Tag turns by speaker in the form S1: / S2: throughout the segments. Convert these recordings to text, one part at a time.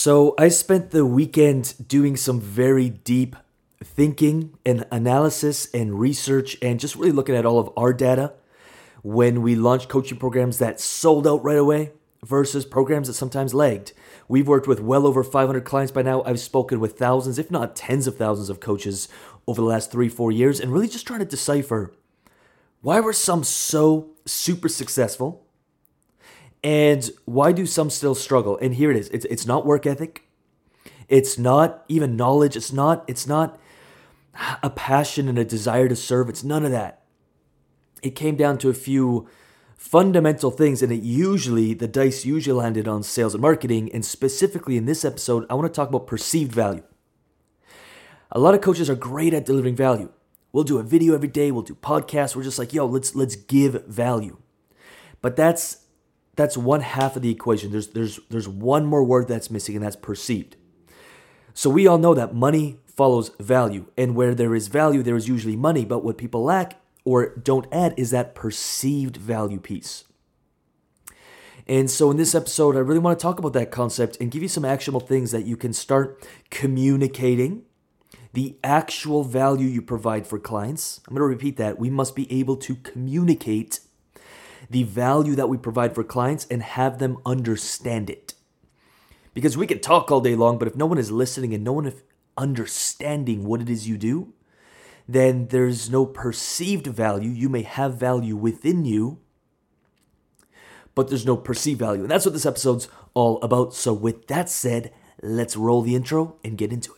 S1: So I spent the weekend doing some very deep thinking and analysis and research and just really looking at all of our data when we launched coaching programs that sold out right away versus programs that sometimes lagged. We've worked with well over 500 clients by now. I've spoken with thousands, if not tens of thousands of coaches over the last three, four years, and really just trying to decipher why were some so super successful and why do some still struggle? And here it is. It's, it's not work ethic. It's not even knowledge. It's not, it's not a passion and a desire to serve. It's none of that. It came down to a few fundamental things, and it usually, the dice usually landed on sales and marketing. And specifically in this episode, I want to talk about perceived value. A lot of coaches are great at delivering value. We'll do a video every day, we'll do podcasts. We're just like, yo, let's let's give value. But that's that's one half of the equation. There's there's there's one more word that's missing, and that's perceived. So we all know that money follows value. And where there is value, there is usually money. But what people lack or don't add is that perceived value piece. And so, in this episode, I really want to talk about that concept and give you some actionable things that you can start communicating the actual value you provide for clients. I'm going to repeat that. We must be able to communicate the value that we provide for clients and have them understand it. Because we can talk all day long, but if no one is listening and no one is understanding what it is you do, then there's no perceived value. You may have value within you, but there's no perceived value. And that's what this episode's all about. So, with that said, let's roll the intro and get into it.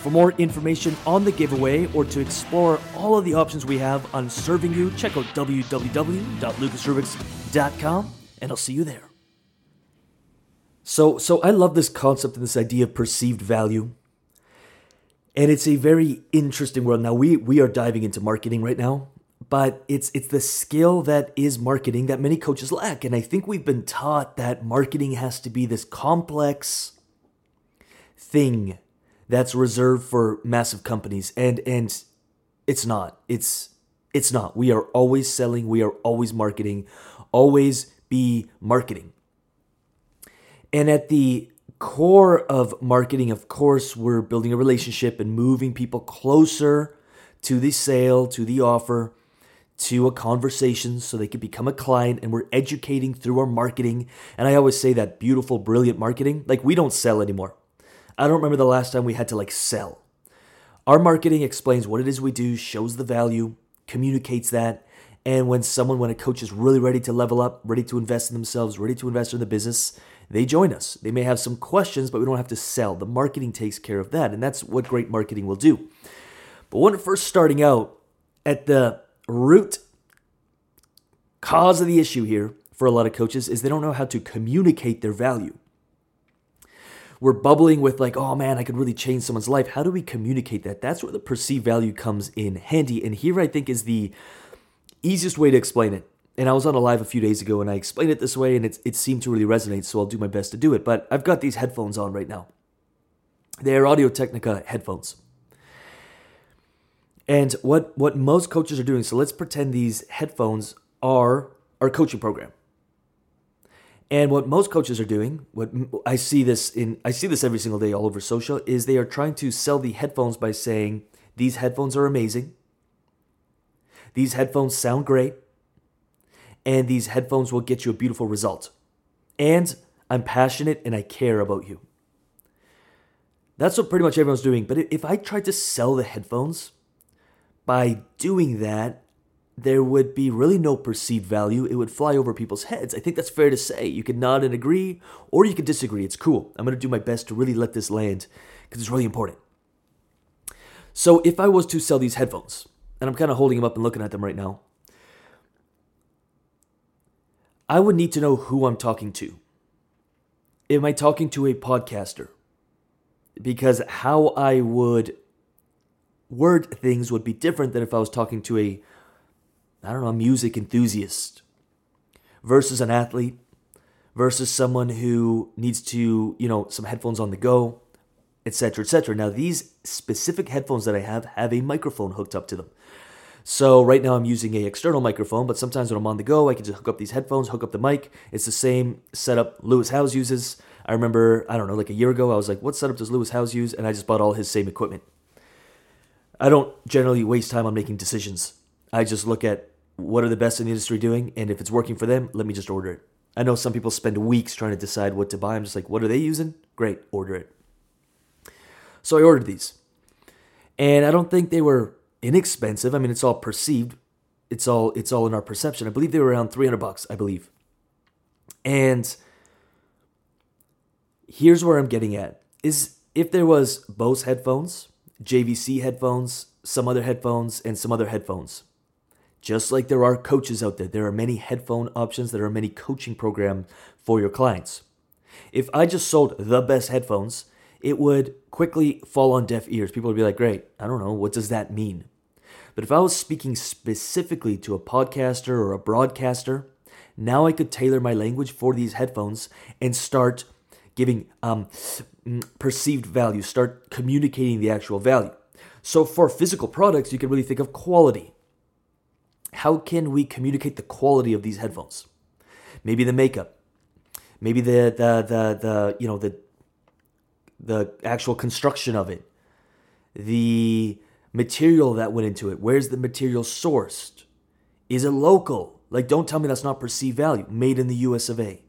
S1: For more information on the giveaway or to explore all of the options we have on serving you, check out www.lucasrubix.com and I'll see you there. So, so I love this concept and this idea of perceived value. And it's a very interesting world. Now we we are diving into marketing right now, but it's it's the skill that is marketing that many coaches lack. And I think we've been taught that marketing has to be this complex thing that's reserved for massive companies and and it's not. It's it's not. We are always selling, we are always marketing, always be marketing. And at the core of marketing, of course, we're building a relationship and moving people closer to the sale, to the offer, to a conversation so they can become a client. And we're educating through our marketing. And I always say that beautiful, brilliant marketing, like we don't sell anymore. I don't remember the last time we had to like sell. Our marketing explains what it is we do, shows the value, communicates that. And when someone, when a coach is really ready to level up, ready to invest in themselves, ready to invest in the business, they join us. They may have some questions, but we don't have to sell. The marketing takes care of that, and that's what great marketing will do. But when first starting out, at the root cause of the issue here for a lot of coaches is they don't know how to communicate their value. We're bubbling with, like, oh man, I could really change someone's life. How do we communicate that? That's where the perceived value comes in handy. And here I think is the easiest way to explain it and I was on a live a few days ago and I explained it this way and it, it seemed to really resonate, so I'll do my best to do it. But I've got these headphones on right now. They're Audio Technica headphones. And what, what most coaches are doing, so let's pretend these headphones are our coaching program. And what most coaches are doing, what I see this in I see this every single day all over social is they are trying to sell the headphones by saying these headphones are amazing. These headphones sound great and these headphones will get you a beautiful result. And I'm passionate and I care about you. That's what pretty much everyone's doing. But if I tried to sell the headphones, by doing that, there would be really no perceived value. It would fly over people's heads. I think that's fair to say. You can nod and agree, or you can disagree. It's cool. I'm going to do my best to really let this land because it's really important. So, if I was to sell these headphones, and I'm kind of holding them up and looking at them right now, I would need to know who I'm talking to. Am I talking to a podcaster? Because how I would word things would be different than if I was talking to a, I don't know, a music enthusiast versus an athlete versus someone who needs to, you know, some headphones on the go, etc., etc. Now, these specific headphones that I have have a microphone hooked up to them. So right now I'm using a external microphone, but sometimes when I'm on the go, I can just hook up these headphones, hook up the mic. It's the same setup Lewis Howes uses. I remember, I don't know, like a year ago, I was like, what setup does Lewis Howes use? And I just bought all his same equipment. I don't generally waste time on making decisions. I just look at what are the best in the industry doing, and if it's working for them, let me just order it. I know some people spend weeks trying to decide what to buy. I'm just like, what are they using? Great, order it. So I ordered these. And I don't think they were inexpensive. I mean, it's all perceived. It's all it's all in our perception. I believe they were around 300 bucks, I believe. And here's where I'm getting at is if there was Bose headphones, JVC headphones, some other headphones and some other headphones. Just like there are coaches out there, there are many headphone options, there are many coaching programs for your clients. If I just sold the best headphones, it would quickly fall on deaf ears. People would be like, great, I don't know, what does that mean? But if I was speaking specifically to a podcaster or a broadcaster, now I could tailor my language for these headphones and start giving um, perceived value, start communicating the actual value. So for physical products, you can really think of quality. How can we communicate the quality of these headphones? Maybe the makeup, maybe the the the, the you know the the actual construction of it, the material that went into it. Where's the material sourced? Is it local? Like, don't tell me that's not perceived value. Made in the US of A,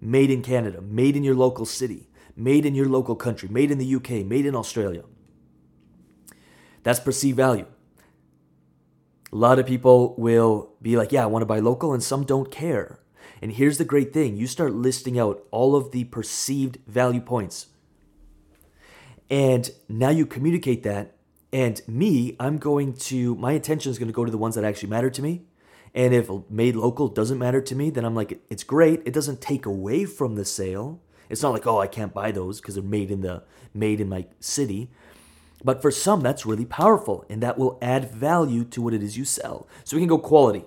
S1: made in Canada, made in your local city, made in your local country, made in the UK, made in Australia. That's perceived value. A lot of people will be like, yeah, I want to buy local, and some don't care. And here's the great thing you start listing out all of the perceived value points. And now you communicate that and me, I'm going to, my attention is going to go to the ones that actually matter to me. And if made local doesn't matter to me, then I'm like, it's great. It doesn't take away from the sale. It's not like, oh, I can't buy those because they're made in the made in my city. But for some, that's really powerful, and that will add value to what it is you sell. So we can go quality.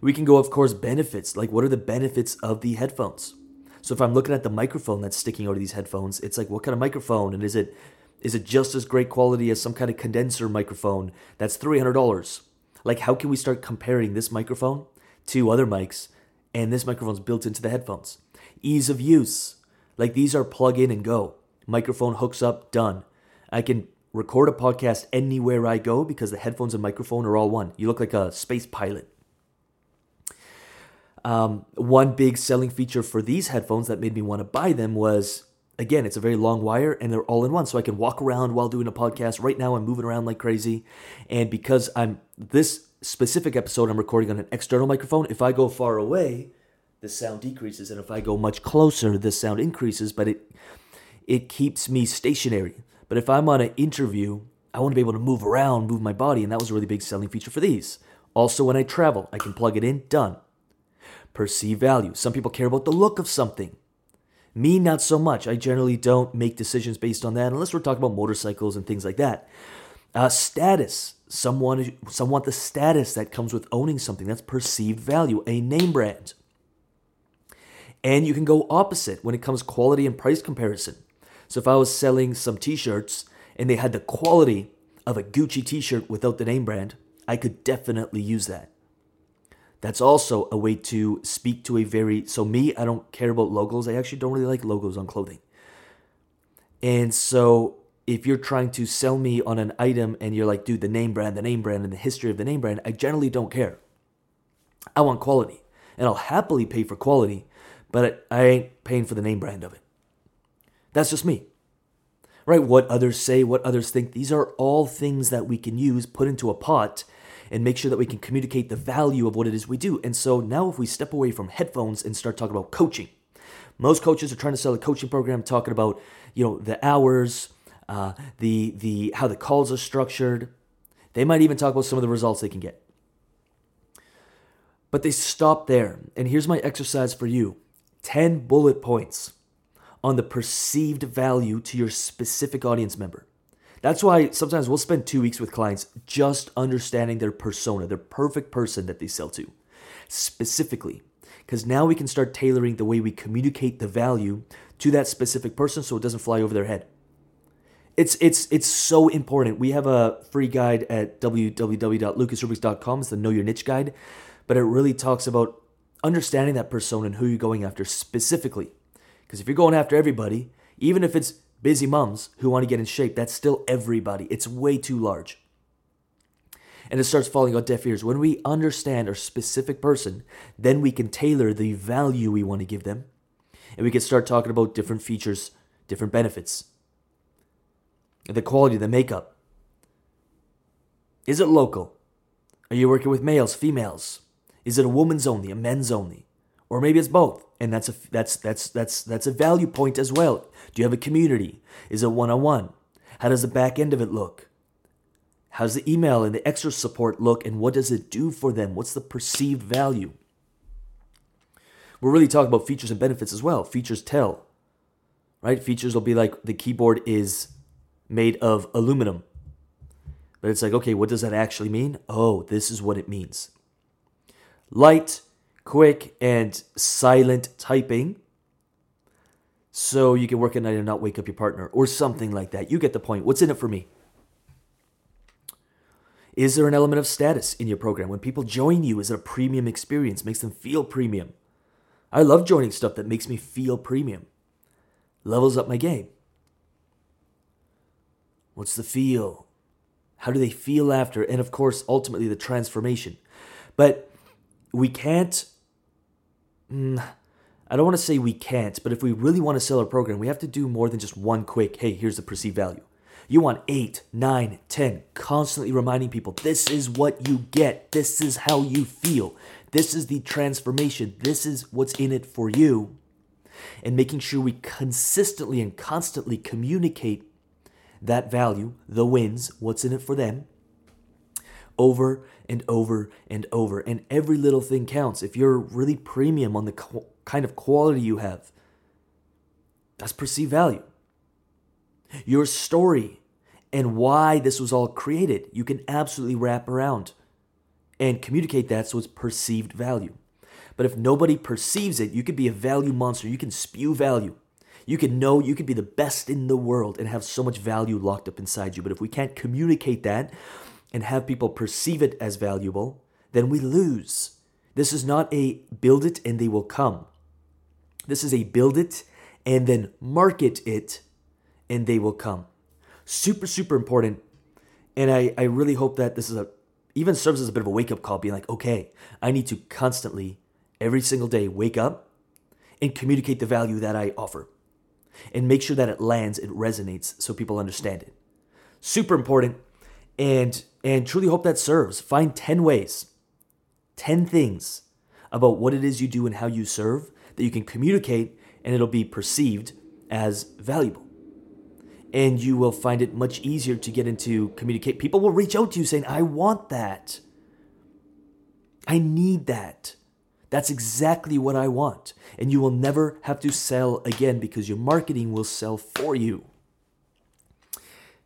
S1: We can go, of course, benefits. Like, what are the benefits of the headphones? So if I'm looking at the microphone that's sticking out of these headphones, it's like, what kind of microphone? And is it is it just as great quality as some kind of condenser microphone that's $300? Like, how can we start comparing this microphone to other mics and this microphone's built into the headphones? Ease of use. Like, these are plug in and go. Microphone hooks up, done. I can record a podcast anywhere I go because the headphones and microphone are all one. You look like a space pilot. Um, one big selling feature for these headphones that made me want to buy them was again, it's a very long wire and they're all in one. So I can walk around while doing a podcast. Right now, I'm moving around like crazy. And because I'm this specific episode, I'm recording on an external microphone. If I go far away, the sound decreases. And if I go much closer, the sound increases, but it, it keeps me stationary. But if I'm on an interview, I want to be able to move around, move my body. And that was a really big selling feature for these. Also, when I travel, I can plug it in, done. Perceive value. Some people care about the look of something. Me, not so much. I generally don't make decisions based on that unless we're talking about motorcycles and things like that. Uh, status. Someone, some want the status that comes with owning something. That's perceived value, a name brand. And you can go opposite when it comes quality and price comparison. So if I was selling some t-shirts and they had the quality of a Gucci t-shirt without the name brand, I could definitely use that. That's also a way to speak to a very so me, I don't care about logos. I actually don't really like logos on clothing. And so if you're trying to sell me on an item and you're like, dude, the name brand, the name brand, and the history of the name brand, I generally don't care. I want quality. And I'll happily pay for quality, but I ain't paying for the name brand of it. That's just me. Right? What others say, what others think, these are all things that we can use, put into a pot, and make sure that we can communicate the value of what it is we do. And so now, if we step away from headphones and start talking about coaching, most coaches are trying to sell a coaching program, talking about you know the hours, uh, the the how the calls are structured. They might even talk about some of the results they can get. But they stop there. And here's my exercise for you 10 bullet points on the perceived value to your specific audience member. That's why sometimes we'll spend two weeks with clients just understanding their persona, their perfect person that they sell to, specifically. Because now we can start tailoring the way we communicate the value to that specific person so it doesn't fly over their head. It's it's it's so important. We have a free guide at www.lucasrubix.com. It's the Know Your Niche guide, but it really talks about understanding that persona and who you're going after specifically. Because if you're going after everybody, even if it's busy moms who want to get in shape, that's still everybody. It's way too large. And it starts falling on deaf ears. When we understand our specific person, then we can tailor the value we want to give them. And we can start talking about different features, different benefits, the quality, of the makeup. Is it local? Are you working with males, females? Is it a woman's only, a men's only? Or maybe it's both and that's a that's that's that's that's a value point as well. Do you have a community? Is it one on one? How does the back end of it look? How's the email and the extra support look, and what does it do for them? What's the perceived value? We're really talking about features and benefits as well. Features tell, right? Features will be like the keyboard is made of aluminum. But it's like, okay, what does that actually mean? Oh, this is what it means. Light, quick and silent typing so you can work at night and not wake up your partner or something like that. You get the point. What's in it for me? Is there an element of status in your program? When people join you, is it a premium experience? Makes them feel premium. I love joining stuff that makes me feel premium. Levels up my game. What's the feel? How do they feel after? And of course, ultimately, the transformation. But we can't mm, I don't want to say we can't, but if we really want to sell our program, we have to do more than just one quick, hey, here's the perceived value. You want eight, nine, ten, constantly reminding people this is what you get, this is how you feel, this is the transformation, this is what's in it for you. And making sure we consistently and constantly communicate that value, the wins, what's in it for them, over and over and over. And every little thing counts. If you're really premium on the co- kind of quality you have, that's perceived value. Your story and why this was all created, you can absolutely wrap around and communicate that so it's perceived value. But if nobody perceives it, you could be a value monster. You can spew value. You can know you could be the best in the world and have so much value locked up inside you. But if we can't communicate that, and have people perceive it as valuable, then we lose. This is not a build it and they will come. This is a build it and then market it and they will come. Super, super important. And I, I really hope that this is a even serves as a bit of a wake up call, being like, okay, I need to constantly, every single day, wake up and communicate the value that I offer and make sure that it lands, it resonates so people understand it. Super important. And and truly hope that serves. Find 10 ways, 10 things about what it is you do and how you serve that you can communicate and it'll be perceived as valuable. And you will find it much easier to get into communicate. People will reach out to you saying, I want that. I need that. That's exactly what I want. And you will never have to sell again because your marketing will sell for you.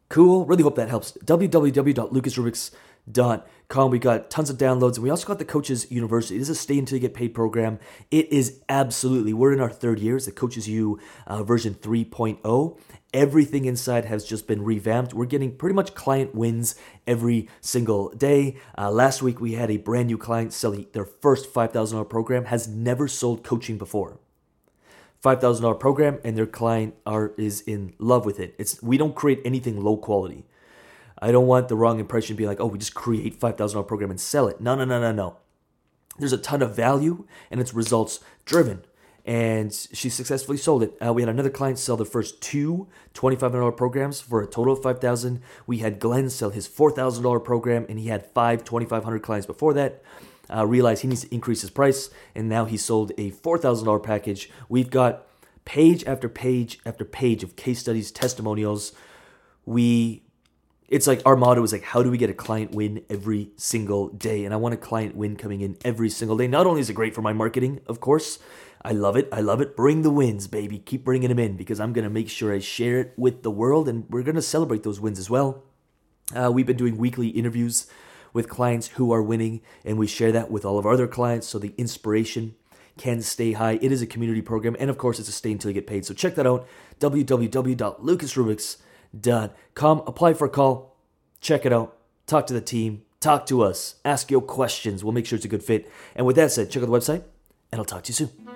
S1: Cool. Really hope that helps. www.lucasrubix.com. We got tons of downloads. And we also got the Coaches University. It is a stay until you get paid program. It is absolutely, we're in our third year. It's the Coaches U uh, version 3.0. Everything inside has just been revamped. We're getting pretty much client wins every single day. Uh, last week, we had a brand new client sell their first $5,000 program, has never sold coaching before. $5,000 program and their client are is in love with it. It's we don't create anything low quality. I don't want the wrong impression being like, "Oh, we just create $5,000 program and sell it." No, no, no, no, no. There's a ton of value and it's results driven. And she successfully sold it. Uh, we had another client sell the first two $2,500 programs for a total of 5000 We had Glenn sell his $4,000 program and he had five 2500 clients before that uh, realized he needs to increase his price, and now he sold a $4,000 package. We've got page after page after page of case studies, testimonials. We, it's like our motto is like, how do we get a client win every single day? And I want a client win coming in every single day. Not only is it great for my marketing, of course, I love it. I love it. Bring the wins, baby. Keep bringing them in because I'm going to make sure I share it with the world and we're going to celebrate those wins as well. Uh, we've been doing weekly interviews with clients who are winning, and we share that with all of our other clients so the inspiration can stay high. It is a community program, and of course, it's a stay until you get paid. So check that out www.lucasrubix.com. Apply for a call, check it out, talk to the team, talk to us, ask your questions. We'll make sure it's a good fit. And with that said, check out the website, and I'll talk to you soon.